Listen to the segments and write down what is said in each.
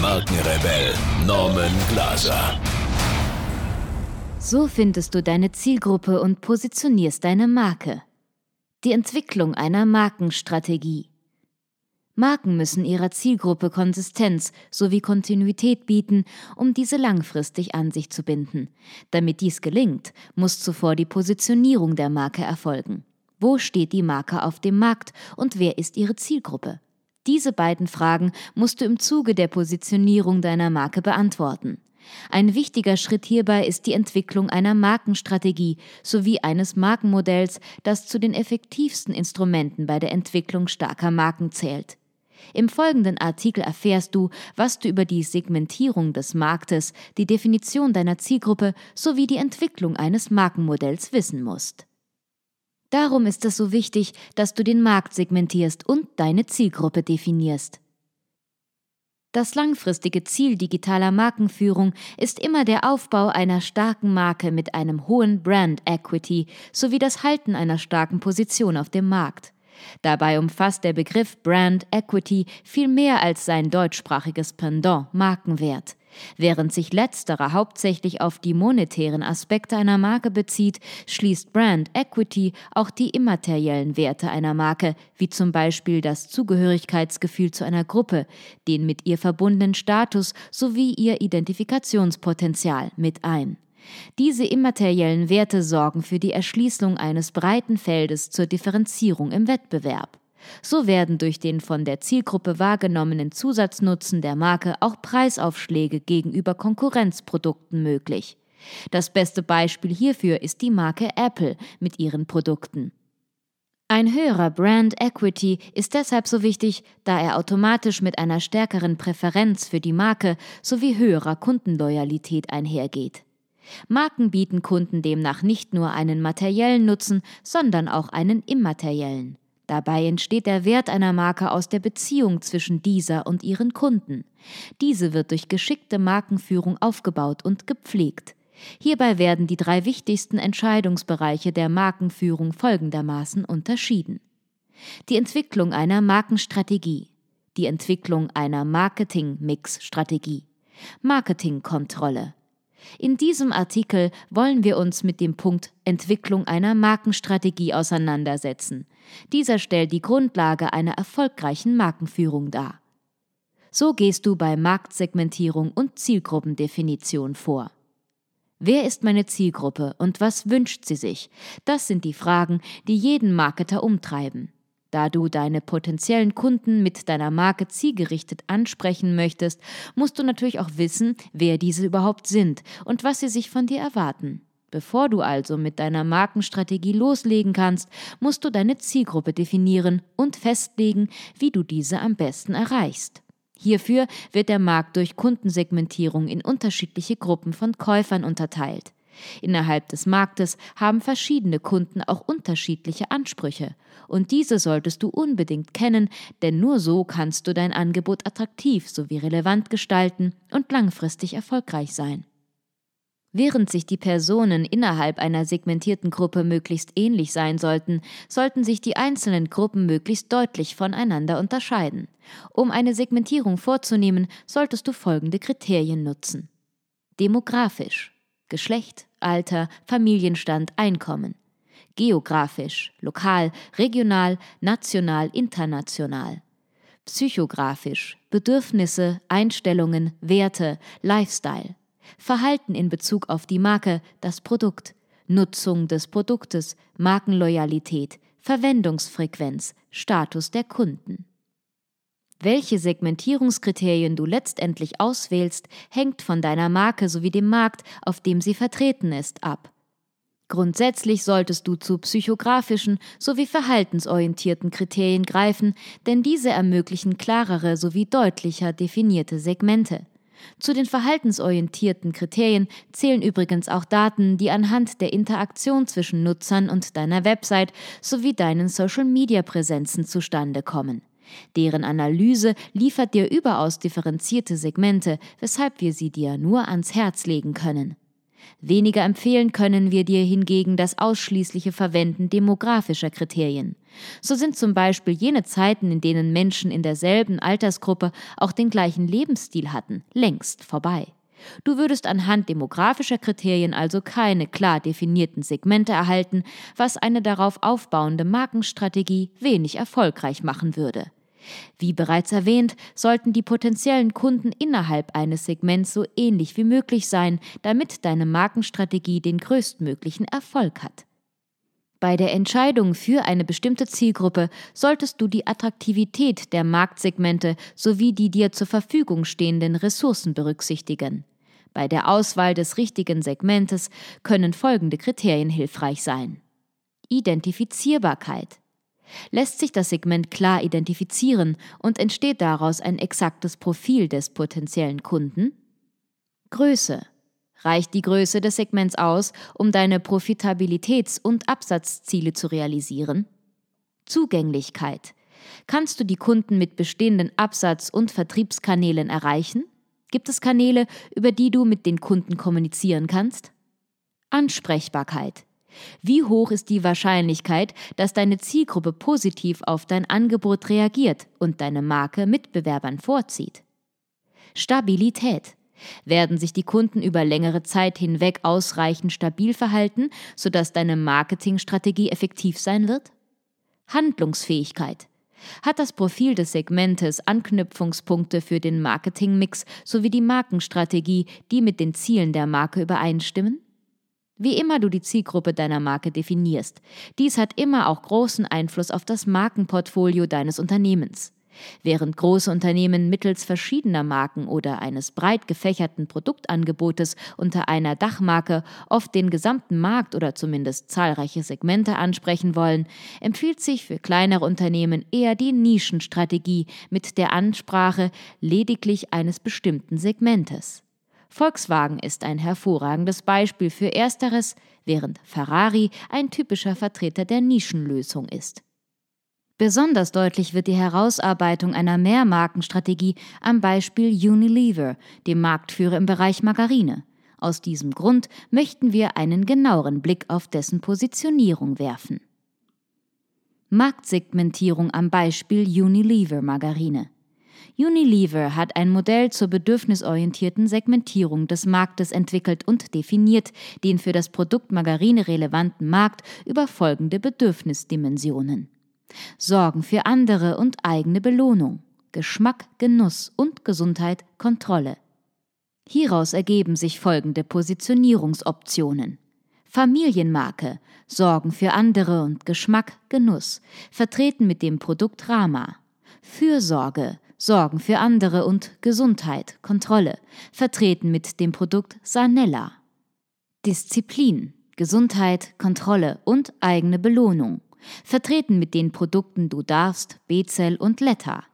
Markenrebell Norman Glaser. So findest du deine Zielgruppe und positionierst deine Marke. Die Entwicklung einer Markenstrategie. Marken müssen ihrer Zielgruppe Konsistenz sowie Kontinuität bieten, um diese langfristig an sich zu binden. Damit dies gelingt, muss zuvor die Positionierung der Marke erfolgen. Wo steht die Marke auf dem Markt und wer ist ihre Zielgruppe? Diese beiden Fragen musst du im Zuge der Positionierung deiner Marke beantworten. Ein wichtiger Schritt hierbei ist die Entwicklung einer Markenstrategie sowie eines Markenmodells, das zu den effektivsten Instrumenten bei der Entwicklung starker Marken zählt. Im folgenden Artikel erfährst du, was du über die Segmentierung des Marktes, die Definition deiner Zielgruppe sowie die Entwicklung eines Markenmodells wissen musst. Darum ist es so wichtig, dass du den Markt segmentierst und deine Zielgruppe definierst. Das langfristige Ziel digitaler Markenführung ist immer der Aufbau einer starken Marke mit einem hohen Brand Equity sowie das Halten einer starken Position auf dem Markt. Dabei umfasst der Begriff Brand Equity viel mehr als sein deutschsprachiges Pendant Markenwert. Während sich letzterer hauptsächlich auf die monetären Aspekte einer Marke bezieht, schließt Brand Equity auch die immateriellen Werte einer Marke, wie zum Beispiel das Zugehörigkeitsgefühl zu einer Gruppe, den mit ihr verbundenen Status sowie ihr Identifikationspotenzial mit ein. Diese immateriellen Werte sorgen für die Erschließung eines breiten Feldes zur Differenzierung im Wettbewerb. So werden durch den von der Zielgruppe wahrgenommenen Zusatznutzen der Marke auch Preisaufschläge gegenüber Konkurrenzprodukten möglich. Das beste Beispiel hierfür ist die Marke Apple mit ihren Produkten. Ein höherer Brand Equity ist deshalb so wichtig, da er automatisch mit einer stärkeren Präferenz für die Marke sowie höherer Kundenloyalität einhergeht. Marken bieten Kunden demnach nicht nur einen materiellen Nutzen, sondern auch einen immateriellen. Dabei entsteht der Wert einer Marke aus der Beziehung zwischen dieser und ihren Kunden. Diese wird durch geschickte Markenführung aufgebaut und gepflegt. Hierbei werden die drei wichtigsten Entscheidungsbereiche der Markenführung folgendermaßen unterschieden. Die Entwicklung einer Markenstrategie, die Entwicklung einer Marketing-Mix-Strategie, Marketingkontrolle, in diesem Artikel wollen wir uns mit dem Punkt Entwicklung einer Markenstrategie auseinandersetzen. Dieser stellt die Grundlage einer erfolgreichen Markenführung dar. So gehst du bei Marktsegmentierung und Zielgruppendefinition vor. Wer ist meine Zielgruppe und was wünscht sie sich? Das sind die Fragen, die jeden Marketer umtreiben. Da du deine potenziellen Kunden mit deiner Marke zielgerichtet ansprechen möchtest, musst du natürlich auch wissen, wer diese überhaupt sind und was sie sich von dir erwarten. Bevor du also mit deiner Markenstrategie loslegen kannst, musst du deine Zielgruppe definieren und festlegen, wie du diese am besten erreichst. Hierfür wird der Markt durch Kundensegmentierung in unterschiedliche Gruppen von Käufern unterteilt. Innerhalb des Marktes haben verschiedene Kunden auch unterschiedliche Ansprüche, und diese solltest du unbedingt kennen, denn nur so kannst du dein Angebot attraktiv sowie relevant gestalten und langfristig erfolgreich sein. Während sich die Personen innerhalb einer segmentierten Gruppe möglichst ähnlich sein sollten, sollten sich die einzelnen Gruppen möglichst deutlich voneinander unterscheiden. Um eine Segmentierung vorzunehmen, solltest du folgende Kriterien nutzen. Demografisch Geschlecht, Alter, Familienstand, Einkommen. Geografisch, lokal, regional, national, international. Psychografisch, Bedürfnisse, Einstellungen, Werte, Lifestyle. Verhalten in Bezug auf die Marke, das Produkt. Nutzung des Produktes, Markenloyalität, Verwendungsfrequenz, Status der Kunden. Welche Segmentierungskriterien du letztendlich auswählst, hängt von deiner Marke sowie dem Markt, auf dem sie vertreten ist, ab. Grundsätzlich solltest du zu psychografischen sowie verhaltensorientierten Kriterien greifen, denn diese ermöglichen klarere sowie deutlicher definierte Segmente. Zu den verhaltensorientierten Kriterien zählen übrigens auch Daten, die anhand der Interaktion zwischen Nutzern und deiner Website sowie deinen Social-Media-Präsenzen zustande kommen. Deren Analyse liefert dir überaus differenzierte Segmente, weshalb wir sie dir nur ans Herz legen können. Weniger empfehlen können wir dir hingegen das ausschließliche Verwenden demografischer Kriterien. So sind zum Beispiel jene Zeiten, in denen Menschen in derselben Altersgruppe auch den gleichen Lebensstil hatten, längst vorbei. Du würdest anhand demografischer Kriterien also keine klar definierten Segmente erhalten, was eine darauf aufbauende Markenstrategie wenig erfolgreich machen würde. Wie bereits erwähnt, sollten die potenziellen Kunden innerhalb eines Segments so ähnlich wie möglich sein, damit deine Markenstrategie den größtmöglichen Erfolg hat. Bei der Entscheidung für eine bestimmte Zielgruppe solltest du die Attraktivität der Marktsegmente sowie die dir zur Verfügung stehenden Ressourcen berücksichtigen. Bei der Auswahl des richtigen Segmentes können folgende Kriterien hilfreich sein. Identifizierbarkeit. Lässt sich das Segment klar identifizieren und entsteht daraus ein exaktes Profil des potenziellen Kunden? Größe. Reicht die Größe des Segments aus, um deine Profitabilitäts- und Absatzziele zu realisieren? Zugänglichkeit. Kannst du die Kunden mit bestehenden Absatz- und Vertriebskanälen erreichen? Gibt es Kanäle, über die du mit den Kunden kommunizieren kannst? Ansprechbarkeit. Wie hoch ist die Wahrscheinlichkeit, dass deine Zielgruppe positiv auf dein Angebot reagiert und deine Marke Mitbewerbern vorzieht? Stabilität. Werden sich die Kunden über längere Zeit hinweg ausreichend stabil verhalten, sodass deine Marketingstrategie effektiv sein wird? Handlungsfähigkeit. Hat das Profil des Segmentes Anknüpfungspunkte für den Marketingmix sowie die Markenstrategie, die mit den Zielen der Marke übereinstimmen? Wie immer du die Zielgruppe deiner Marke definierst, dies hat immer auch großen Einfluss auf das Markenportfolio deines Unternehmens. Während große Unternehmen mittels verschiedener Marken oder eines breit gefächerten Produktangebotes unter einer Dachmarke oft den gesamten Markt oder zumindest zahlreiche Segmente ansprechen wollen, empfiehlt sich für kleinere Unternehmen eher die Nischenstrategie mit der Ansprache lediglich eines bestimmten Segmentes. Volkswagen ist ein hervorragendes Beispiel für ersteres, während Ferrari ein typischer Vertreter der Nischenlösung ist. Besonders deutlich wird die Herausarbeitung einer Mehrmarkenstrategie am Beispiel Unilever, dem Marktführer im Bereich Margarine. Aus diesem Grund möchten wir einen genaueren Blick auf dessen Positionierung werfen. Marktsegmentierung am Beispiel Unilever Margarine. Unilever hat ein Modell zur bedürfnisorientierten Segmentierung des Marktes entwickelt und definiert, den für das Produkt Margarine relevanten Markt über folgende Bedürfnisdimensionen. Sorgen für andere und eigene Belohnung, Geschmack, Genuss und Gesundheit, Kontrolle. Hieraus ergeben sich folgende Positionierungsoptionen. Familienmarke, Sorgen für andere und Geschmack, Genuss, vertreten mit dem Produkt Rama. Fürsorge, Sorgen für andere und Gesundheit, Kontrolle, vertreten mit dem Produkt Sanella. Disziplin, Gesundheit, Kontrolle und eigene Belohnung, vertreten mit den Produkten Du darfst, Bezell und Letta.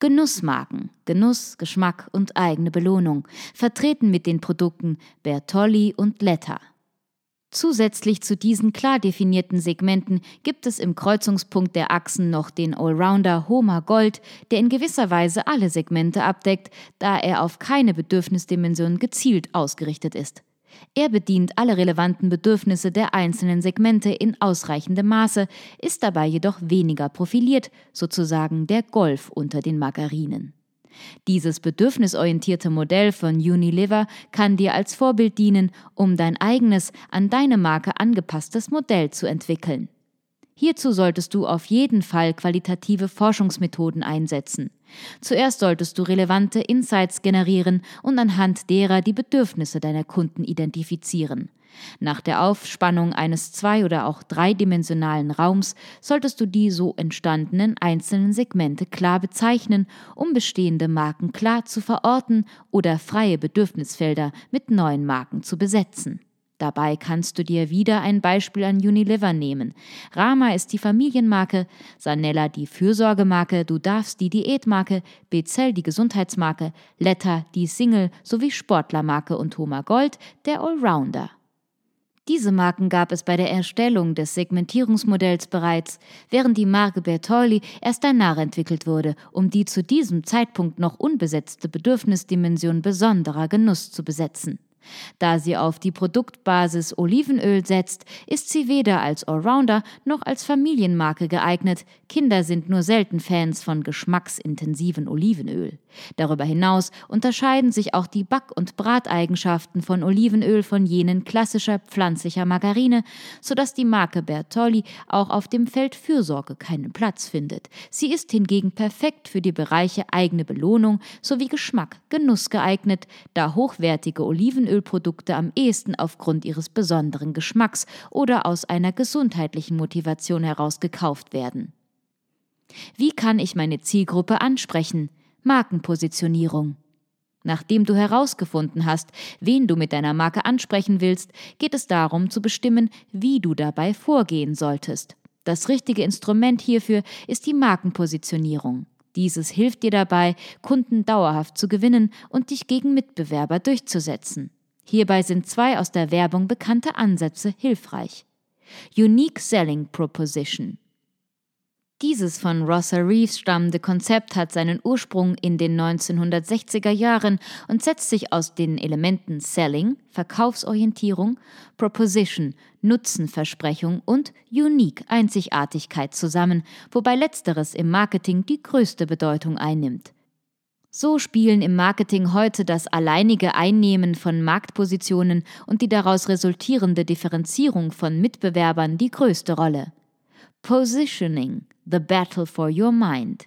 Genussmarken, Genuss, Geschmack und eigene Belohnung, vertreten mit den Produkten Bertolli und Letta. Zusätzlich zu diesen klar definierten Segmenten gibt es im Kreuzungspunkt der Achsen noch den Allrounder Homa Gold, der in gewisser Weise alle Segmente abdeckt, da er auf keine Bedürfnisdimension gezielt ausgerichtet ist. Er bedient alle relevanten Bedürfnisse der einzelnen Segmente in ausreichendem Maße, ist dabei jedoch weniger profiliert, sozusagen der Golf unter den Margarinen. Dieses bedürfnisorientierte Modell von Unilever kann dir als Vorbild dienen, um dein eigenes, an deine Marke angepasstes Modell zu entwickeln. Hierzu solltest du auf jeden Fall qualitative Forschungsmethoden einsetzen. Zuerst solltest du relevante Insights generieren und anhand derer die Bedürfnisse deiner Kunden identifizieren. Nach der Aufspannung eines zwei- oder auch dreidimensionalen Raums solltest du die so entstandenen einzelnen Segmente klar bezeichnen, um bestehende Marken klar zu verorten oder freie Bedürfnisfelder mit neuen Marken zu besetzen. Dabei kannst du dir wieder ein Beispiel an Unilever nehmen. Rama ist die Familienmarke, Sanella die Fürsorgemarke, Du darfst die Diätmarke, Bezell die Gesundheitsmarke, Letta die Single sowie Sportlermarke und Homa Gold der Allrounder. Diese Marken gab es bei der Erstellung des Segmentierungsmodells bereits, während die Marke Bertolli erst danach entwickelt wurde, um die zu diesem Zeitpunkt noch unbesetzte Bedürfnisdimension besonderer Genuss zu besetzen. Da sie auf die Produktbasis Olivenöl setzt, ist sie weder als Allrounder noch als Familienmarke geeignet. Kinder sind nur selten Fans von geschmacksintensiven Olivenöl. Darüber hinaus unterscheiden sich auch die Back- und Brateigenschaften von Olivenöl von jenen klassischer pflanzlicher Margarine, sodass die Marke Bertolli auch auf dem Feld Fürsorge keinen Platz findet. Sie ist hingegen perfekt für die Bereiche eigene Belohnung sowie Geschmack, Genuss geeignet, da hochwertige Olivenöl Ölprodukte am ehesten aufgrund ihres besonderen Geschmacks oder aus einer gesundheitlichen Motivation heraus gekauft werden. Wie kann ich meine Zielgruppe ansprechen? Markenpositionierung. Nachdem du herausgefunden hast, wen du mit deiner Marke ansprechen willst, geht es darum zu bestimmen, wie du dabei vorgehen solltest. Das richtige Instrument hierfür ist die Markenpositionierung. Dieses hilft dir dabei, Kunden dauerhaft zu gewinnen und dich gegen Mitbewerber durchzusetzen. Hierbei sind zwei aus der Werbung bekannte Ansätze hilfreich. Unique Selling Proposition. Dieses von Rossa Reeves stammende Konzept hat seinen Ursprung in den 1960er Jahren und setzt sich aus den Elementen Selling, Verkaufsorientierung, Proposition, Nutzenversprechung und Unique, Einzigartigkeit zusammen, wobei letzteres im Marketing die größte Bedeutung einnimmt. So spielen im Marketing heute das alleinige Einnehmen von Marktpositionen und die daraus resultierende Differenzierung von Mitbewerbern die größte Rolle. Positioning, the battle for your mind.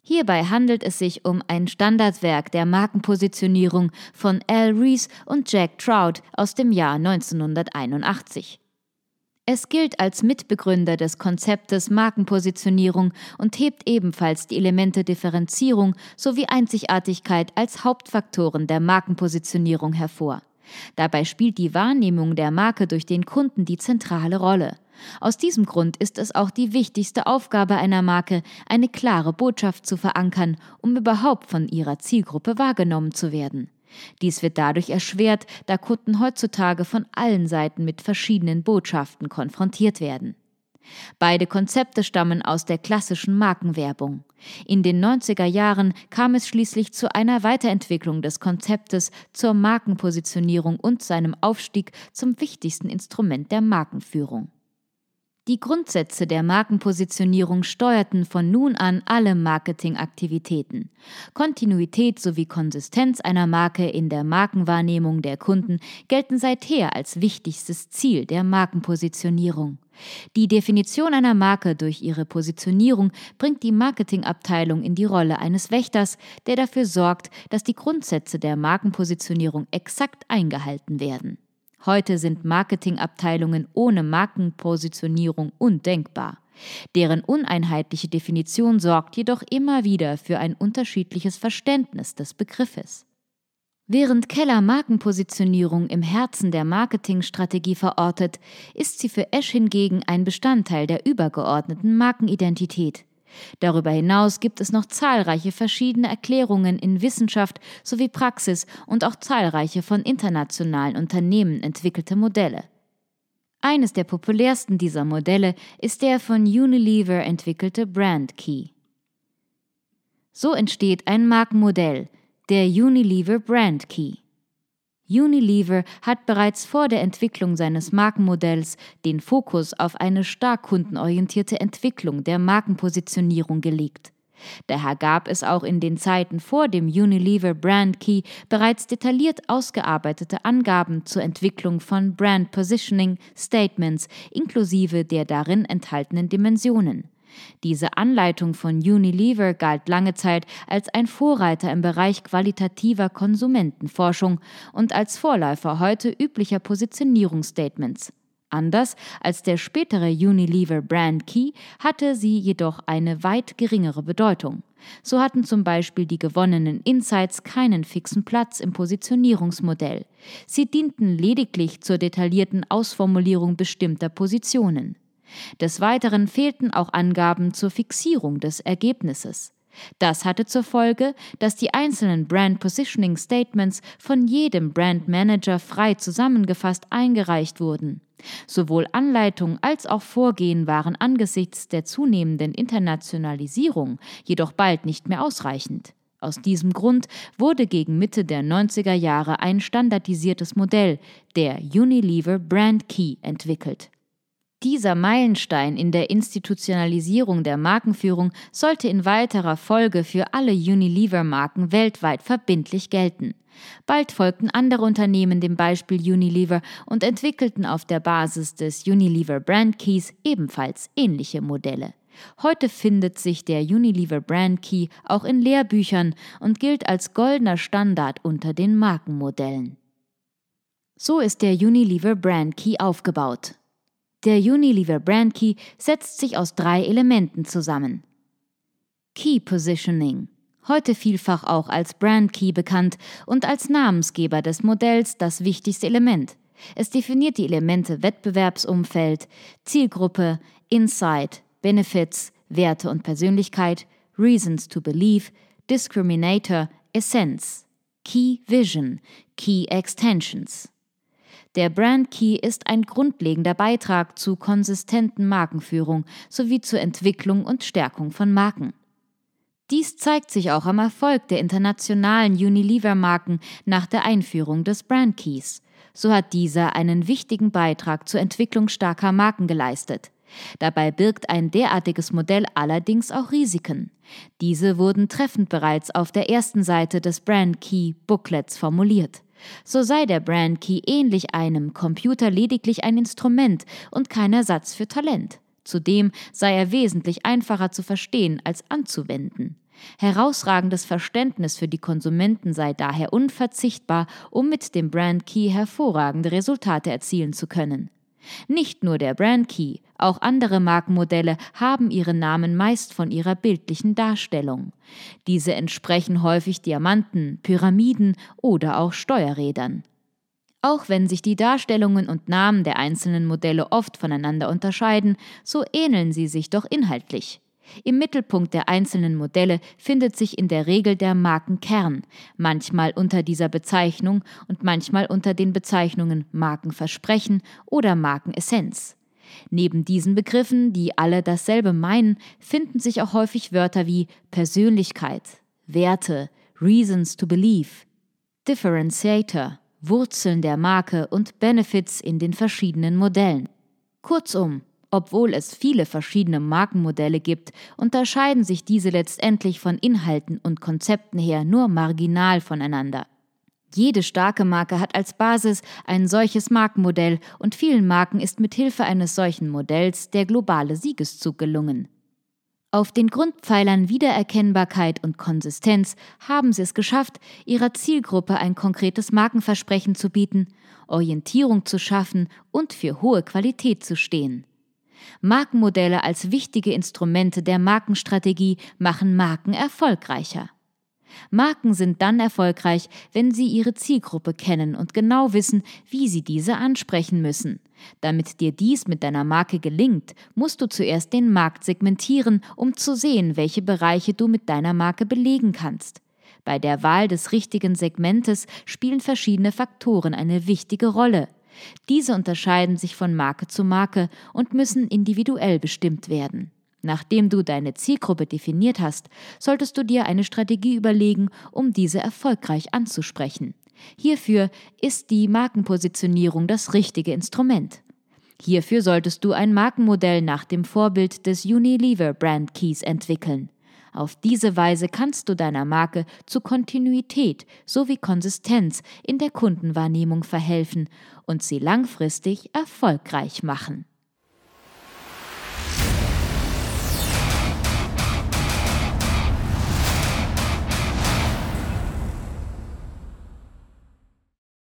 Hierbei handelt es sich um ein Standardwerk der Markenpositionierung von Al Rees und Jack Trout aus dem Jahr 1981. Es gilt als Mitbegründer des Konzeptes Markenpositionierung und hebt ebenfalls die Elemente Differenzierung sowie Einzigartigkeit als Hauptfaktoren der Markenpositionierung hervor. Dabei spielt die Wahrnehmung der Marke durch den Kunden die zentrale Rolle. Aus diesem Grund ist es auch die wichtigste Aufgabe einer Marke, eine klare Botschaft zu verankern, um überhaupt von ihrer Zielgruppe wahrgenommen zu werden. Dies wird dadurch erschwert, da Kunden heutzutage von allen Seiten mit verschiedenen Botschaften konfrontiert werden. Beide Konzepte stammen aus der klassischen Markenwerbung. In den 90er Jahren kam es schließlich zu einer Weiterentwicklung des Konzeptes zur Markenpositionierung und seinem Aufstieg zum wichtigsten Instrument der Markenführung. Die Grundsätze der Markenpositionierung steuerten von nun an alle Marketingaktivitäten. Kontinuität sowie Konsistenz einer Marke in der Markenwahrnehmung der Kunden gelten seither als wichtigstes Ziel der Markenpositionierung. Die Definition einer Marke durch ihre Positionierung bringt die Marketingabteilung in die Rolle eines Wächters, der dafür sorgt, dass die Grundsätze der Markenpositionierung exakt eingehalten werden. Heute sind Marketingabteilungen ohne Markenpositionierung undenkbar. Deren uneinheitliche Definition sorgt jedoch immer wieder für ein unterschiedliches Verständnis des Begriffes. Während Keller Markenpositionierung im Herzen der Marketingstrategie verortet, ist sie für Esch hingegen ein Bestandteil der übergeordneten Markenidentität. Darüber hinaus gibt es noch zahlreiche verschiedene Erklärungen in Wissenschaft sowie Praxis und auch zahlreiche von internationalen Unternehmen entwickelte Modelle. Eines der populärsten dieser Modelle ist der von Unilever entwickelte Brand Key. So entsteht ein Markenmodell, der Unilever Brand Key. Unilever hat bereits vor der Entwicklung seines Markenmodells den Fokus auf eine stark kundenorientierte Entwicklung der Markenpositionierung gelegt. Daher gab es auch in den Zeiten vor dem Unilever Brand Key bereits detailliert ausgearbeitete Angaben zur Entwicklung von Brand Positioning Statements inklusive der darin enthaltenen Dimensionen. Diese Anleitung von Unilever galt lange Zeit als ein Vorreiter im Bereich qualitativer Konsumentenforschung und als Vorläufer heute üblicher Positionierungsstatements. Anders als der spätere Unilever Brand Key hatte sie jedoch eine weit geringere Bedeutung. So hatten zum Beispiel die gewonnenen Insights keinen fixen Platz im Positionierungsmodell. Sie dienten lediglich zur detaillierten Ausformulierung bestimmter Positionen. Des Weiteren fehlten auch Angaben zur Fixierung des Ergebnisses. Das hatte zur Folge, dass die einzelnen Brand Positioning Statements von jedem Brand Manager frei zusammengefasst eingereicht wurden. Sowohl Anleitung als auch Vorgehen waren angesichts der zunehmenden Internationalisierung jedoch bald nicht mehr ausreichend. Aus diesem Grund wurde gegen Mitte der 90er Jahre ein standardisiertes Modell, der Unilever Brand Key, entwickelt. Dieser Meilenstein in der Institutionalisierung der Markenführung sollte in weiterer Folge für alle Unilever-Marken weltweit verbindlich gelten. Bald folgten andere Unternehmen dem Beispiel Unilever und entwickelten auf der Basis des Unilever Brand Keys ebenfalls ähnliche Modelle. Heute findet sich der Unilever Brand Key auch in Lehrbüchern und gilt als goldener Standard unter den Markenmodellen. So ist der Unilever Brand Key aufgebaut. Der Unilever Brand Key setzt sich aus drei Elementen zusammen. Key Positioning, heute vielfach auch als Brand Key bekannt und als Namensgeber des Modells das wichtigste Element. Es definiert die Elemente Wettbewerbsumfeld, Zielgruppe, Insight, Benefits, Werte und Persönlichkeit, Reasons to Believe, Discriminator, Essence, Key Vision, Key Extensions. Der Brand Key ist ein grundlegender Beitrag zu konsistenten Markenführung sowie zur Entwicklung und Stärkung von Marken. Dies zeigt sich auch am Erfolg der internationalen Unilever-Marken nach der Einführung des Brand Keys. So hat dieser einen wichtigen Beitrag zur Entwicklung starker Marken geleistet. Dabei birgt ein derartiges Modell allerdings auch Risiken. Diese wurden treffend bereits auf der ersten Seite des Brand Key Booklets formuliert. So sei der Brand Key ähnlich einem Computer lediglich ein Instrument und kein Ersatz für Talent. Zudem sei er wesentlich einfacher zu verstehen als anzuwenden. Herausragendes Verständnis für die Konsumenten sei daher unverzichtbar, um mit dem Brand Key hervorragende Resultate erzielen zu können. Nicht nur der Brand Key, auch andere Markenmodelle haben ihre Namen meist von ihrer bildlichen Darstellung. Diese entsprechen häufig Diamanten, Pyramiden oder auch Steuerrädern. Auch wenn sich die Darstellungen und Namen der einzelnen Modelle oft voneinander unterscheiden, so ähneln sie sich doch inhaltlich. Im Mittelpunkt der einzelnen Modelle findet sich in der Regel der Markenkern, manchmal unter dieser Bezeichnung und manchmal unter den Bezeichnungen Markenversprechen oder Markenessenz. Neben diesen Begriffen, die alle dasselbe meinen, finden sich auch häufig Wörter wie Persönlichkeit, Werte, Reasons to Believe, Differentiator, Wurzeln der Marke und Benefits in den verschiedenen Modellen. Kurzum, obwohl es viele verschiedene Markenmodelle gibt, unterscheiden sich diese letztendlich von Inhalten und Konzepten her nur marginal voneinander. Jede starke Marke hat als Basis ein solches Markenmodell und vielen Marken ist mit Hilfe eines solchen Modells der globale Siegeszug gelungen. Auf den Grundpfeilern Wiedererkennbarkeit und Konsistenz haben sie es geschafft, ihrer Zielgruppe ein konkretes Markenversprechen zu bieten, Orientierung zu schaffen und für hohe Qualität zu stehen. Markenmodelle als wichtige Instrumente der Markenstrategie machen Marken erfolgreicher. Marken sind dann erfolgreich, wenn sie ihre Zielgruppe kennen und genau wissen, wie sie diese ansprechen müssen. Damit dir dies mit deiner Marke gelingt, musst du zuerst den Markt segmentieren, um zu sehen, welche Bereiche du mit deiner Marke belegen kannst. Bei der Wahl des richtigen Segmentes spielen verschiedene Faktoren eine wichtige Rolle. Diese unterscheiden sich von Marke zu Marke und müssen individuell bestimmt werden. Nachdem du deine Zielgruppe definiert hast, solltest du dir eine Strategie überlegen, um diese erfolgreich anzusprechen. Hierfür ist die Markenpositionierung das richtige Instrument. Hierfür solltest du ein Markenmodell nach dem Vorbild des Unilever Brand Keys entwickeln. Auf diese Weise kannst du deiner Marke zu Kontinuität sowie Konsistenz in der Kundenwahrnehmung verhelfen und sie langfristig erfolgreich machen.